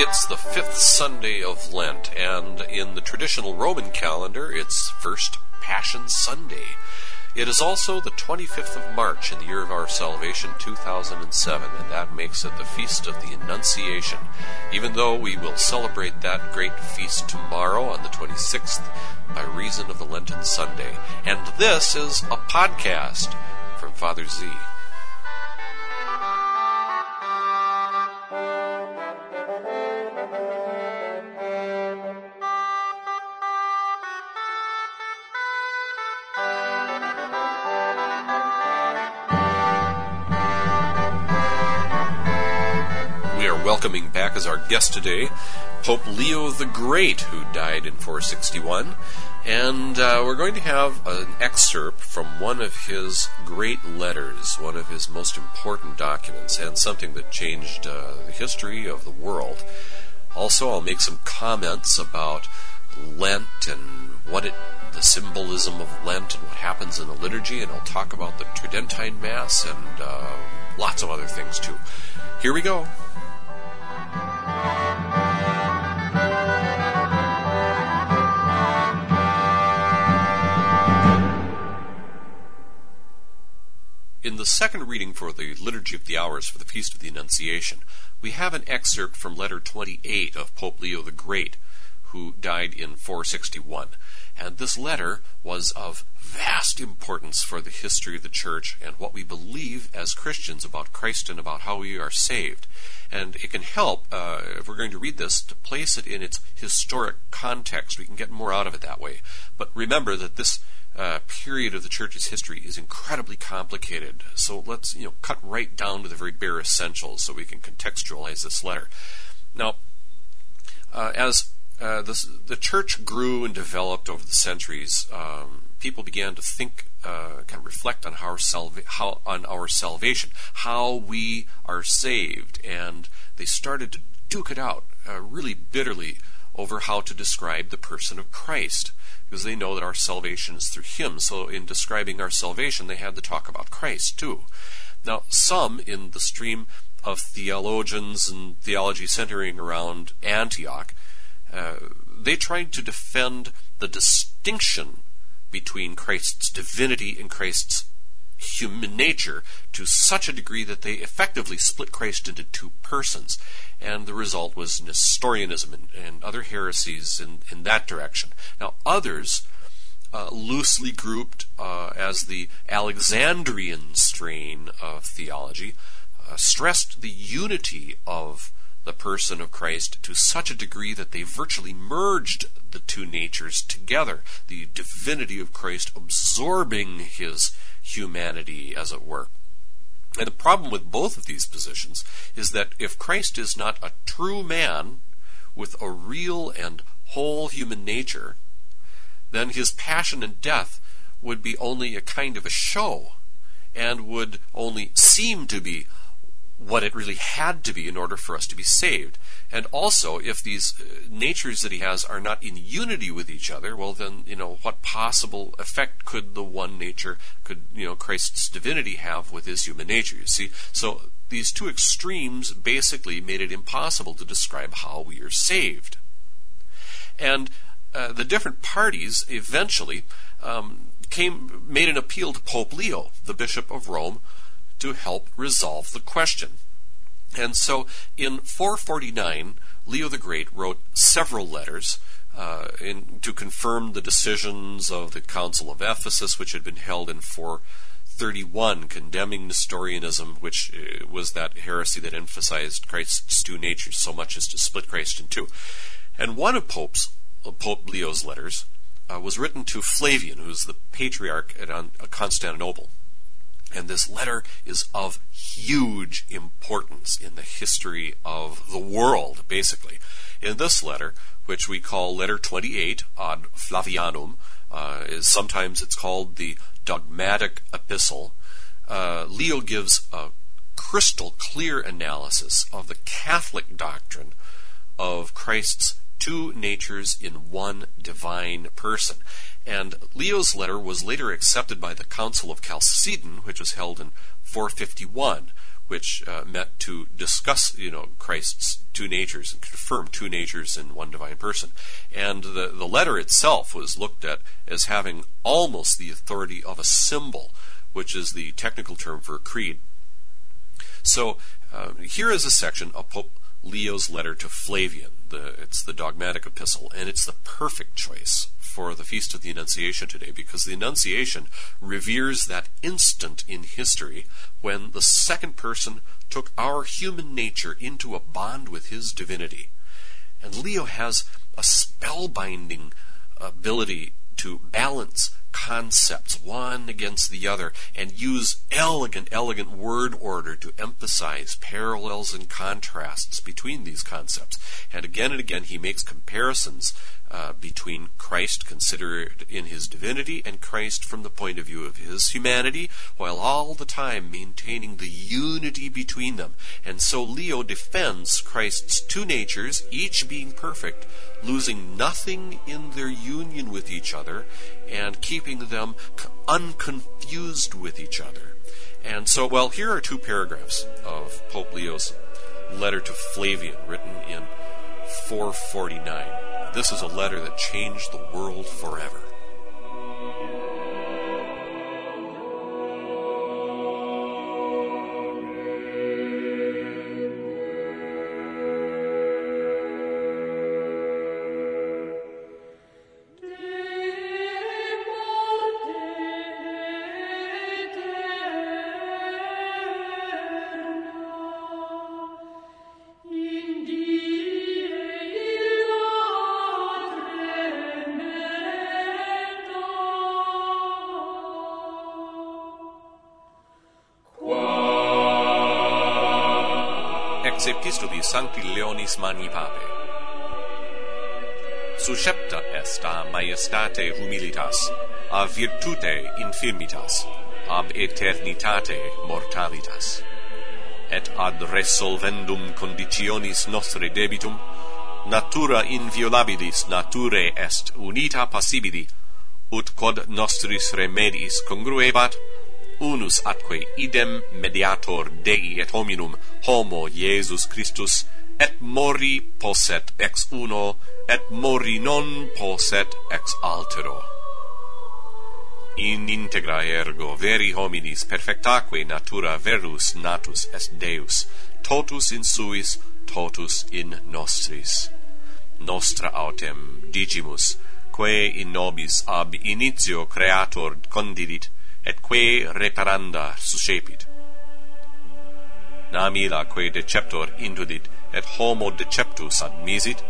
It's the fifth Sunday of Lent, and in the traditional Roman calendar, it's First Passion Sunday. It is also the 25th of March in the year of our salvation 2007, and that makes it the Feast of the Annunciation. Even though we will celebrate that great feast tomorrow on the 26th by reason of the Lenten Sunday. And this is a podcast from Father Z. welcoming back as our guest today Pope Leo the Great, who died in 461. And uh, we're going to have an excerpt from one of his great letters, one of his most important documents, and something that changed uh, the history of the world. Also, I'll make some comments about Lent and what it, the symbolism of Lent and what happens in the liturgy, and I'll talk about the Tridentine Mass and uh, lots of other things too. Here we go. In the second reading for the Liturgy of the Hours for the Feast of the Annunciation, we have an excerpt from letter 28 of Pope Leo the Great, who died in 461. And this letter was of vast importance for the history of the church and what we believe as Christians about Christ and about how we are saved. And it can help, uh, if we're going to read this, to place it in its historic context. We can get more out of it that way. But remember that this uh, period of the church's history is incredibly complicated. So let's you know cut right down to the very bare essentials so we can contextualize this letter. Now, uh, as uh, this, the church grew and developed over the centuries, um, people began to think, uh, kind of reflect on how, salva- how on our salvation, how we are saved, and they started to duke it out uh, really bitterly over how to describe the person of Christ because they know that our salvation is through Him. So, in describing our salvation, they had to talk about Christ too. Now, some in the stream of theologians and theology centering around Antioch, uh, they tried to defend the distinction between Christ's divinity and Christ's human nature to such a degree that they effectively split Christ into two persons. And the result was Nestorianism and, and other heresies in, in that direction. Now, others, uh, loosely grouped uh, as the Alexandrian strain of theology, uh, stressed the unity of the person of Christ to such a degree that they virtually merged the two natures together, the divinity of Christ absorbing his humanity, as it were. And the problem with both of these positions is that if Christ is not a true man with a real and whole human nature, then his passion and death would be only a kind of a show and would only seem to be what it really had to be in order for us to be saved. And also, if these uh, natures that he has are not in unity with each other, well, then, you know, what possible effect could the one nature, could, you know, Christ's divinity have with his human nature? You see? So, these two extremes basically made it impossible to describe how we are saved. And uh, the different parties eventually um, came made an appeal to Pope Leo, the Bishop of Rome, to help resolve the question. And so in 449, Leo the Great wrote several letters uh, in, to confirm the decisions of the Council of Ephesus, which had been held in 431, condemning Nestorianism, which uh, was that heresy that emphasized Christ's two natures so much as to split Christ in two. And one of Pope's, Pope Leo's letters uh, was written to Flavian, who's the patriarch at Constantinople. And this letter is of huge importance in the history of the world, basically. In this letter, which we call letter 28 ad Flavianum, uh, is sometimes it's called the dogmatic epistle. Uh, Leo gives a crystal clear analysis of the Catholic doctrine of Christ's two natures in one divine person. And Leo's letter was later accepted by the Council of Chalcedon, which was held in 451, which uh, met to discuss, you know, Christ's two natures and confirm two natures in one divine person. And the, the letter itself was looked at as having almost the authority of a symbol, which is the technical term for a creed. So uh, here is a section of Pope Leo's letter to Flavian. The, it's the dogmatic epistle, and it's the perfect choice for the Feast of the Annunciation today because the Annunciation reveres that instant in history when the second person took our human nature into a bond with his divinity. And Leo has a spellbinding ability to balance concepts one against the other and use elegant, elegant word order to emphasize parallels and contrasts between these concepts. And again and again, he makes comparisons uh, between Christ considered in his divinity and Christ from the point of view of his humanity, while all the time maintaining the unity between them. And so Leo defends Christ's two natures, each being perfect, losing nothing in their union with each other, and keeping them unconfused with each other. And so, well, here are two paragraphs of Pope Leo's letter to Flavian, written in 449. This is a letter that changed the world forever. septistubis sancti leonis mani pape. Suscepta est a majestate humilitas, a virtute infirmitas, ab eternitate mortalitas. Et ad resolvendum conditionis nostre debitum, natura inviolabilis nature est unita passibili, ut quod nostris remedis congruebat, unus atque idem mediator Dei et hominum homo Iesus Christus et mori posset ex uno et mori non posset ex altero. In integra ergo veri hominis perfectaque natura verus natus est Deus totus in suis totus in nostris. Nostra autem digimus quae in nobis ab initio creator condidit et quae reparanda suscepit. Nam illa quae deceptor intudit, et homo deceptus admisit,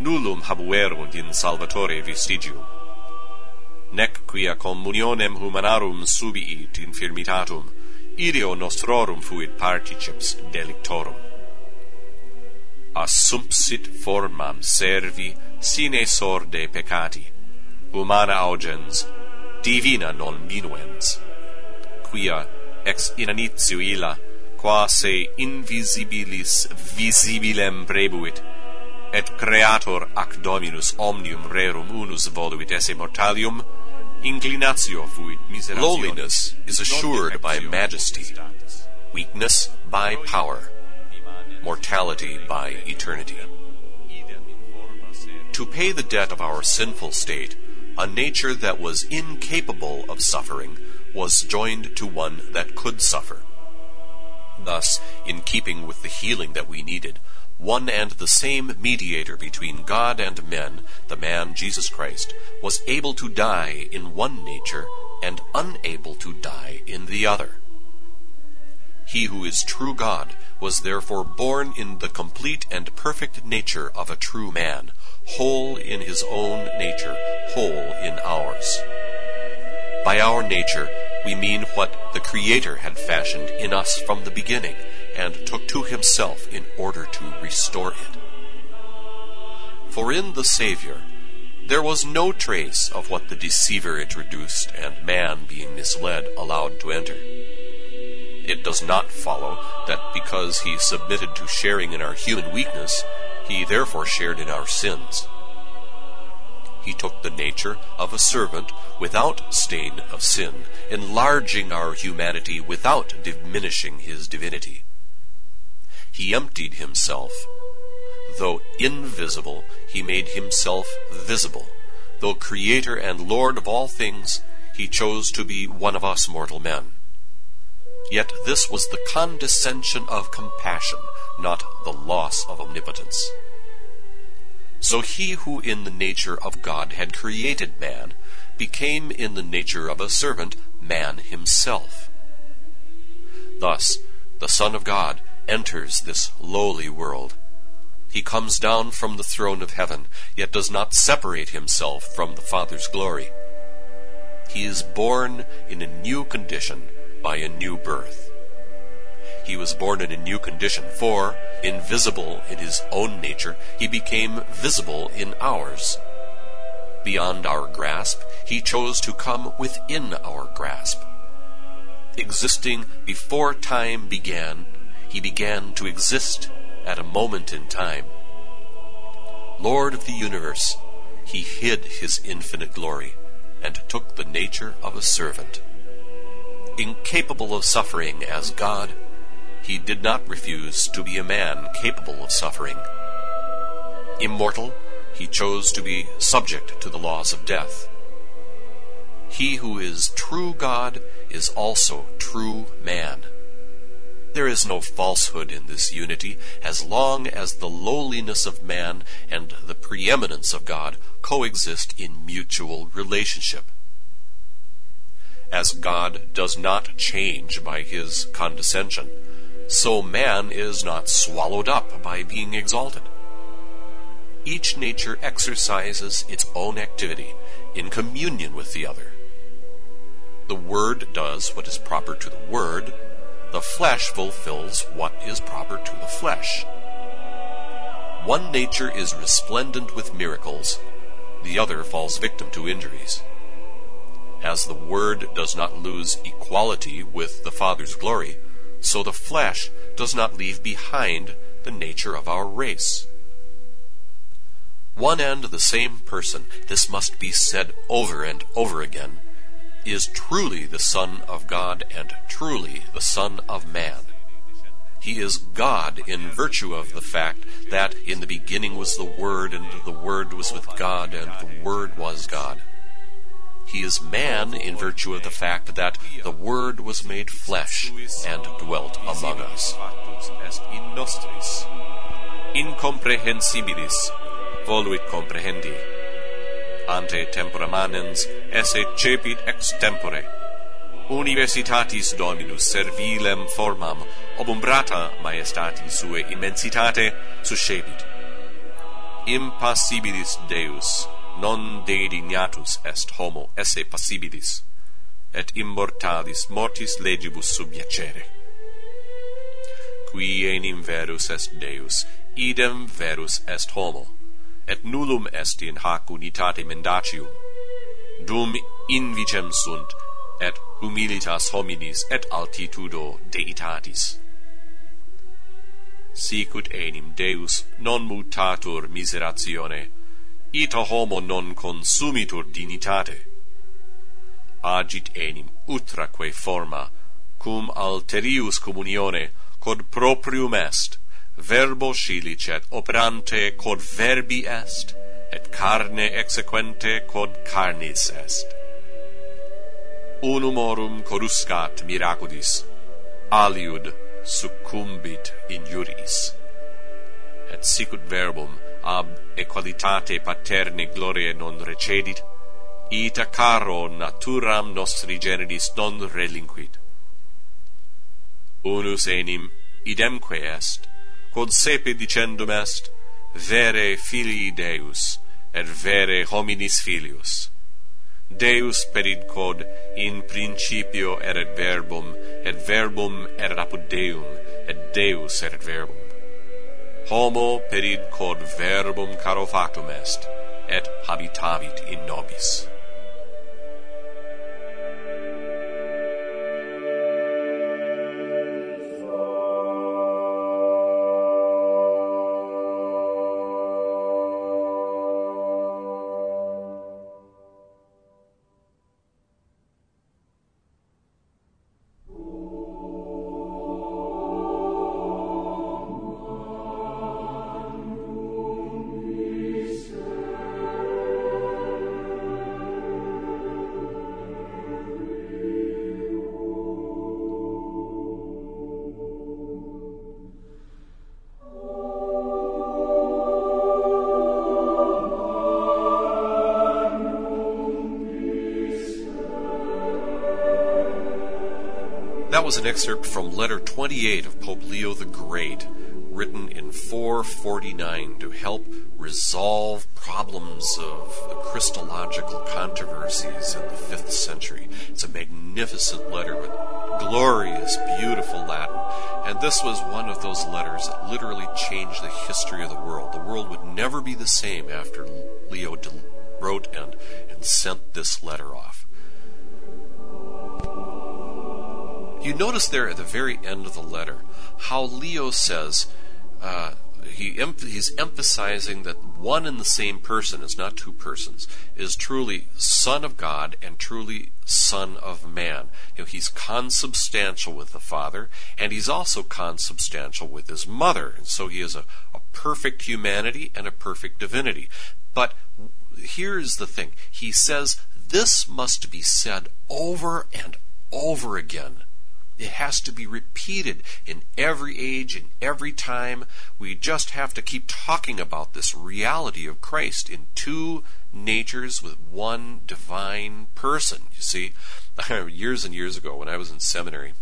nullum habuerunt in salvatore vestigium. Nec quia communionem humanarum subiit infirmitatum, ideo nostrorum fuit particeps delictorum. Assumpsit formam servi sine sorde peccati, humana augens divina non minuens. Quia ex initio illa qua se invisibilis visibilem prebuit et creator ac dominus omnium rerum unus voluit esse mortalium inclinatio fuit miseratione lowliness is assured by majesty weakness by power mortality by eternity. To pay the debt of our sinful state a nature that was incapable of suffering was joined to one that could suffer. Thus, in keeping with the healing that we needed, one and the same mediator between God and men, the man Jesus Christ, was able to die in one nature and unable to die in the other. He who is true God was therefore born in the complete and perfect nature of a true man, whole in his own nature, whole in ours. By our nature, we mean what the Creator had fashioned in us from the beginning and took to himself in order to restore it. For in the Savior, there was no trace of what the deceiver introduced and man, being misled, allowed to enter. It does not follow that because he submitted to sharing in our human weakness, he therefore shared in our sins. He took the nature of a servant without stain of sin, enlarging our humanity without diminishing his divinity. he emptied himself. Though invisible, he made himself visible. Though creator and lord of all things, he chose to be one of us mortal men. Yet this was the condescension of compassion, not the loss of omnipotence. So he who in the nature of God had created man became in the nature of a servant man himself. Thus, the Son of God enters this lowly world. He comes down from the throne of heaven, yet does not separate himself from the Father's glory. He is born in a new condition by a new birth. He was born in a new condition, for, invisible in his own nature, he became visible in ours. Beyond our grasp, he chose to come within our grasp. Existing before time began, he began to exist at a moment in time. Lord of the universe, he hid his infinite glory and took the nature of a servant. Incapable of suffering as God, he did not refuse to be a man capable of suffering. Immortal, he chose to be subject to the laws of death. He who is true God is also true man. There is no falsehood in this unity as long as the lowliness of man and the preeminence of God coexist in mutual relationship. As God does not change by his condescension, so man is not swallowed up by being exalted. Each nature exercises its own activity in communion with the other. The Word does what is proper to the Word, the flesh fulfills what is proper to the flesh. One nature is resplendent with miracles, the other falls victim to injuries. As the Word does not lose equality with the Father's glory, so the flesh does not leave behind the nature of our race. One and the same person, this must be said over and over again, is truly the Son of God and truly the Son of Man. He is God in virtue of the fact that in the beginning was the Word, and the Word was with God, and the Word was God. He is man in virtue of the fact that the Word was made flesh and dwelt among us. Incomprehensibilis voluit comprehendi. Ante tempora manens esse cepit ex tempore. Universitatis Dominus servilem formam obumbrata maestati sue immensitate suscepit. Impassibilis Deus non dedignatus est homo esse passibilis et immortalis mortis legibus subiacere. qui enim verus est deus idem verus est homo et nullum est in hac unitate mendacium dum invicem sunt et humilitas hominis et altitudo deitatis sic ut enim deus non mutatur miseratione ita homo non consumitur dignitate. Agit enim utraque forma cum alterius communione quod proprium est. Verbo scilicet operante quod verbi est et carne exequente quod carnis est. Unumorum coruscat miracudis, aliud succumbit injuris. Et sicut verbum ab equalitate paterni glorie non recedit, ita caro naturam nostri generis non relinquit. Unus enim idemque est, quod sepe dicendum est, vere filii Deus, et vere hominis filius. Deus peridcod in principio erat verbum, et verbum erat apud Deum, et Deus erat verbum homo perid quod verbum caro factum est et habitavit in nobis. Was an excerpt from letter 28 of Pope Leo the Great, written in 449 to help resolve problems of Christological controversies in the 5th century. It's a magnificent letter with glorious, beautiful Latin. And this was one of those letters that literally changed the history of the world. The world would never be the same after Leo wrote and, and sent this letter off. You notice there at the very end of the letter how Leo says, uh, he he's emphasizing that one and the same person is not two persons, is truly Son of God and truly Son of Man. You know, he's consubstantial with the Father, and he's also consubstantial with his mother, and so he is a, a perfect humanity and a perfect divinity. But here's the thing: he says this must be said over and over again it has to be repeated in every age, in every time. We just have to keep talking about this reality of Christ in two natures with one divine person. You see, years and years ago when I was in seminary,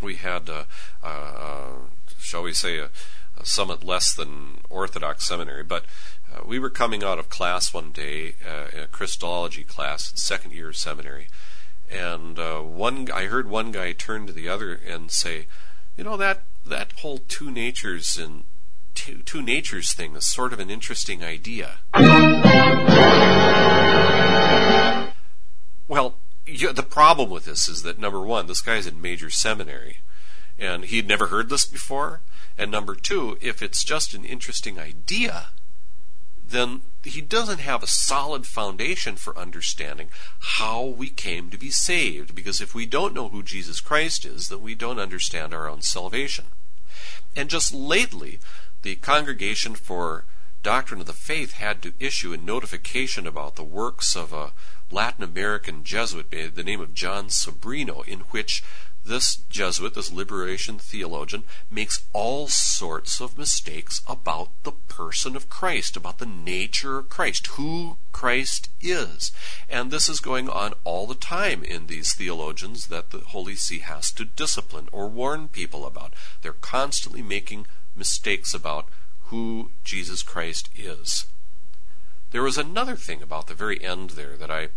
we had, a, a, a, shall we say, a, somewhat less than orthodox seminary, but uh, we were coming out of class one day, uh, a Christology class, second year seminary and uh, one, I heard one guy turn to the other and say, "You know that that whole two natures and two, two natures thing is sort of an interesting idea." Well, you, the problem with this is that number one, this guy's in major seminary, and he'd never heard this before. And number two, if it's just an interesting idea, then he doesn't have a solid foundation for understanding how we came to be saved. Because if we don't know who Jesus Christ is, then we don't understand our own salvation. And just lately, the Congregation for Doctrine of the Faith had to issue a notification about the works of a Latin American Jesuit by the name of Jon Sobrino, in which this Jesuit, this liberation theologian, makes all sorts of mistakes about the person of Christ, about the nature of Christ, who Christ is. And this is going on all the time in these theologians that the Holy See has to discipline or warn people about. They're constantly making mistakes about who Jesus Christ is. There was another thing about the very end there that I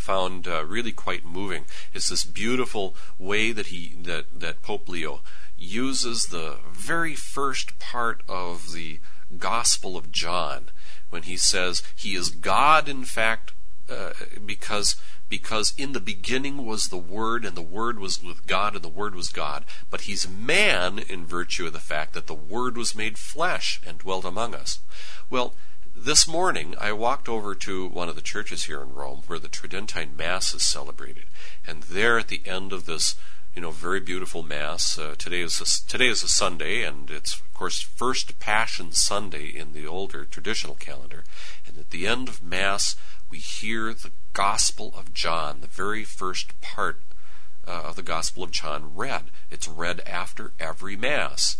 found uh, really quite moving is this beautiful way that he that that Pope Leo uses the very first part of the Gospel of John when he says he is God in fact uh, because because in the beginning was the Word, and the Word was with God, and the Word was God. But he's man in virtue of the fact that the Word was made flesh and dwelt among us. Well, this morning, I walked over to one of the churches here in Rome where the Tridentine Mass is celebrated, and there at the end of this, you know, very beautiful Mass, uh, today is a, today is a Sunday, and it's of course First Passion Sunday in the older traditional calendar, and at the end of Mass we hear the Gospel of John, the very first part uh, of the Gospel of John read. It's read after every Mass,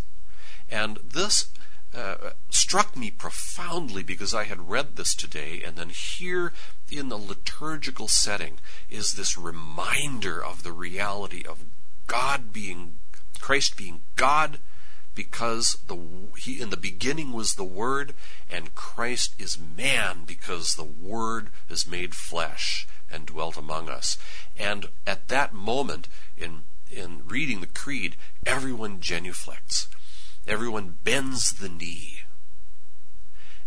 and this uh, struck me profoundly because I had read this today, and then here in the liturgical setting is this reminder of the reality of God being Christ being God because the he in the beginning was the word and Christ is man because the word is made flesh and dwelt among us. And at that moment in in reading the creed everyone genuflects everyone bends the knee.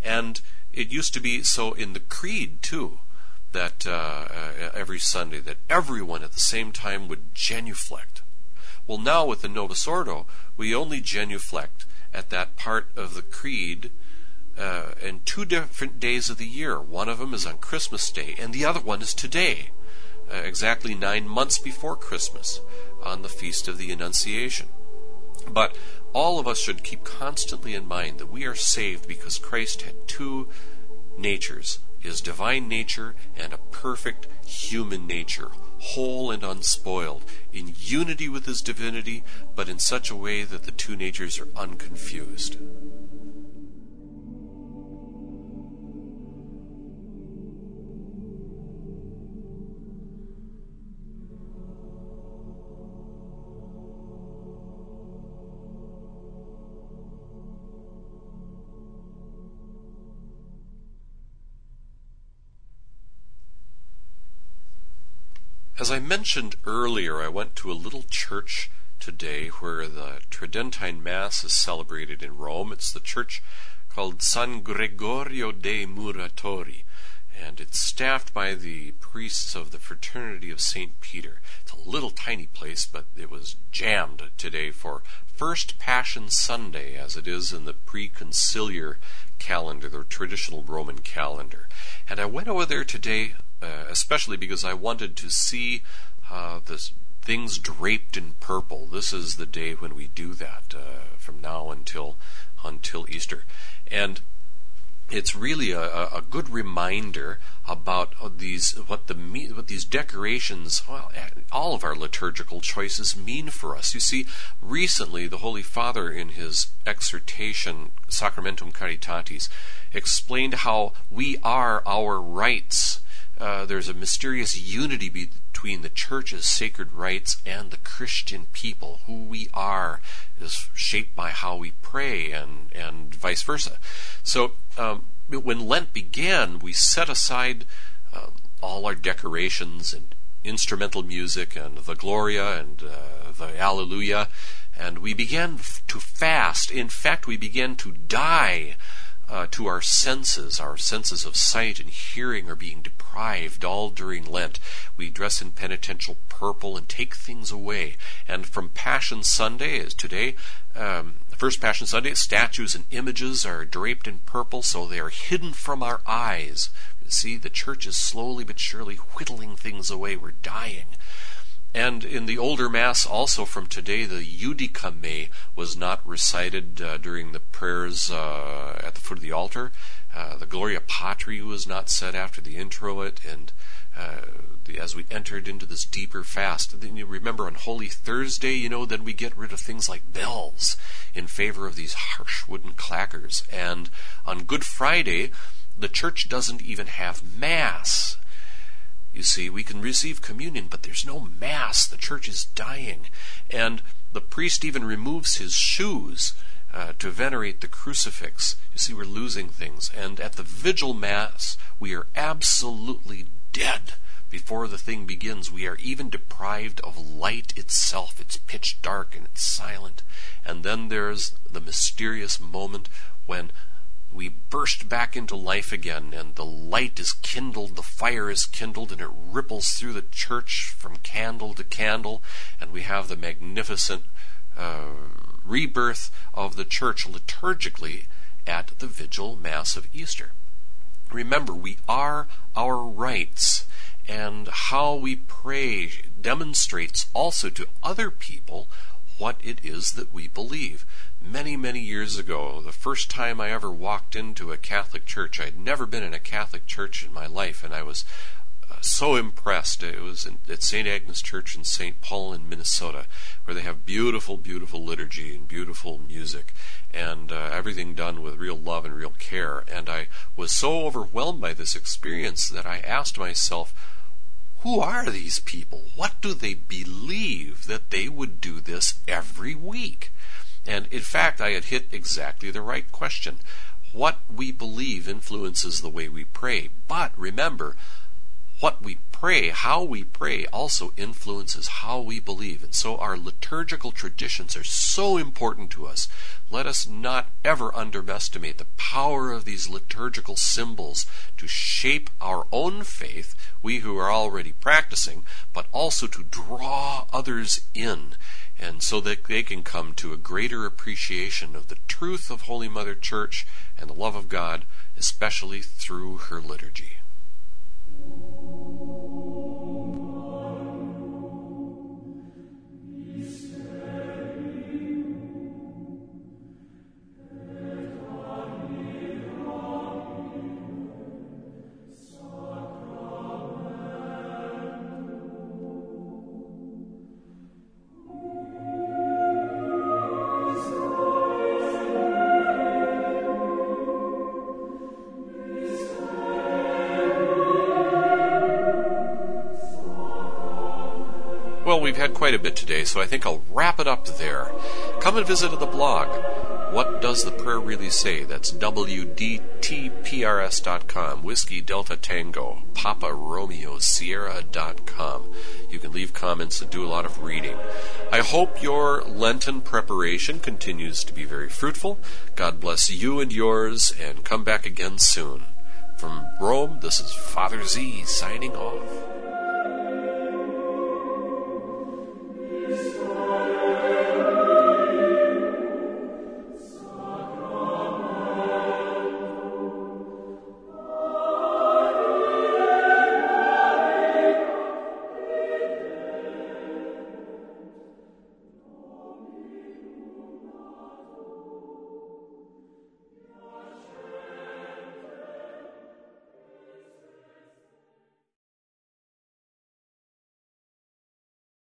And it used to be so in the creed, too, that uh, uh, every Sunday, that everyone at the same time would genuflect. Well, now with the Novus Ordo, we only genuflect at that part of the creed uh, in two different days of the year. One of them is on Christmas Day, and the other one is today, uh, exactly nine months before Christmas, on the Feast of the Annunciation. But all of us should keep constantly in mind that we are saved because Christ had two natures his divine nature and a perfect human nature, whole and unspoiled, in unity with his divinity, but in such a way that the two natures are unconfused. As I mentioned earlier, I went to a little church today where the Tridentine Mass is celebrated in Rome. It's the church called San Gregorio dei Muratori, and it's staffed by the priests of the Fraternity of St. Peter. It's a little tiny place, but it was jammed today for First Passion Sunday, as it is in the preconciliar calendar, the traditional Roman calendar. And I went over there today, uh, especially because I wanted to see uh, this things draped in purple. This is the day when we do that uh, from now until until Easter, and it's really a, a good reminder about these what the what these decorations well, all of our liturgical choices mean for us you see recently the holy father in his exhortation sacramentum caritatis explained how we are our rites uh, there's a mysterious unity between the church's sacred rites and the Christian people. Who we are is shaped by how we pray, and and vice versa. So um, when Lent began, we set aside uh, all our decorations and instrumental music and the Gloria and uh, the Alleluia, and we began to fast. In fact, we began to die uh, to our senses. Our senses of sight and hearing are being deprived all during Lent. We dress in penitential purple and take things away. And from Passion Sunday, as today, um, First Passion Sunday, statues and images are draped in purple, so they are hidden from our eyes. See, the church is slowly but surely whittling things away. We're dying. And in the older Mass, also from today, the Judica Me was not recited uh, during the prayers uh, at the foot of the altar. Uh, the Gloria Patri was not said after the introit, and uh, the, as we entered into this deeper fast, then you remember on Holy Thursday, you know, then we get rid of things like bells in favor of these harsh wooden clackers. And on Good Friday, the church doesn't even have Mass. You see, we can receive communion, but there's no Mass. The church is dying. And the priest even removes his shoes uh, to venerate the crucifix. You see, we're losing things. And at the Vigil Mass, we are absolutely dead before the thing begins. We are even deprived of light itself. It's pitch dark and it's silent. And then there's the mysterious moment when we burst back into life again, and the light is kindled, the fire is kindled, and it ripples through the church from candle to candle, and we have the magnificent uh, rebirth of the church liturgically at the vigil mass of Easter. Remember, we are our rites, and how we pray demonstrates also to other people what it is that we believe many, many years ago, the first time I ever walked into a Catholic church. I'd never been in a Catholic church in my life, and I was uh, so impressed. It was in, at St. Agnes Church in St. Paul in Minnesota, where they have beautiful, beautiful liturgy and beautiful music, and uh, everything done with real love and real care. And I was so overwhelmed by this experience that I asked myself, who are these people? What do they believe that they would do this every week? And in fact, I had hit exactly the right question. What we believe influences the way we pray. But remember, what we pray, how we pray, also influences how we believe. And so our liturgical traditions are so important to us. Let us not ever underestimate the power of these liturgical symbols to shape our own faith, we who are already practicing, but also to draw others in and so that they can come to a greater appreciation of the truth of Holy Mother Church and the love of God, especially through her liturgy. Quite a bit today, so I think I'll wrap it up there. Come and visit the blog. What does the prayer really say? That's WDTPRS.com, Whiskey Delta Tango, Papa Romeo Sierra.com. You can leave comments and do a lot of reading. I hope your Lenten preparation continues to be very fruitful. God bless you and yours, and come back again soon. From Rome, this is Father Z signing off.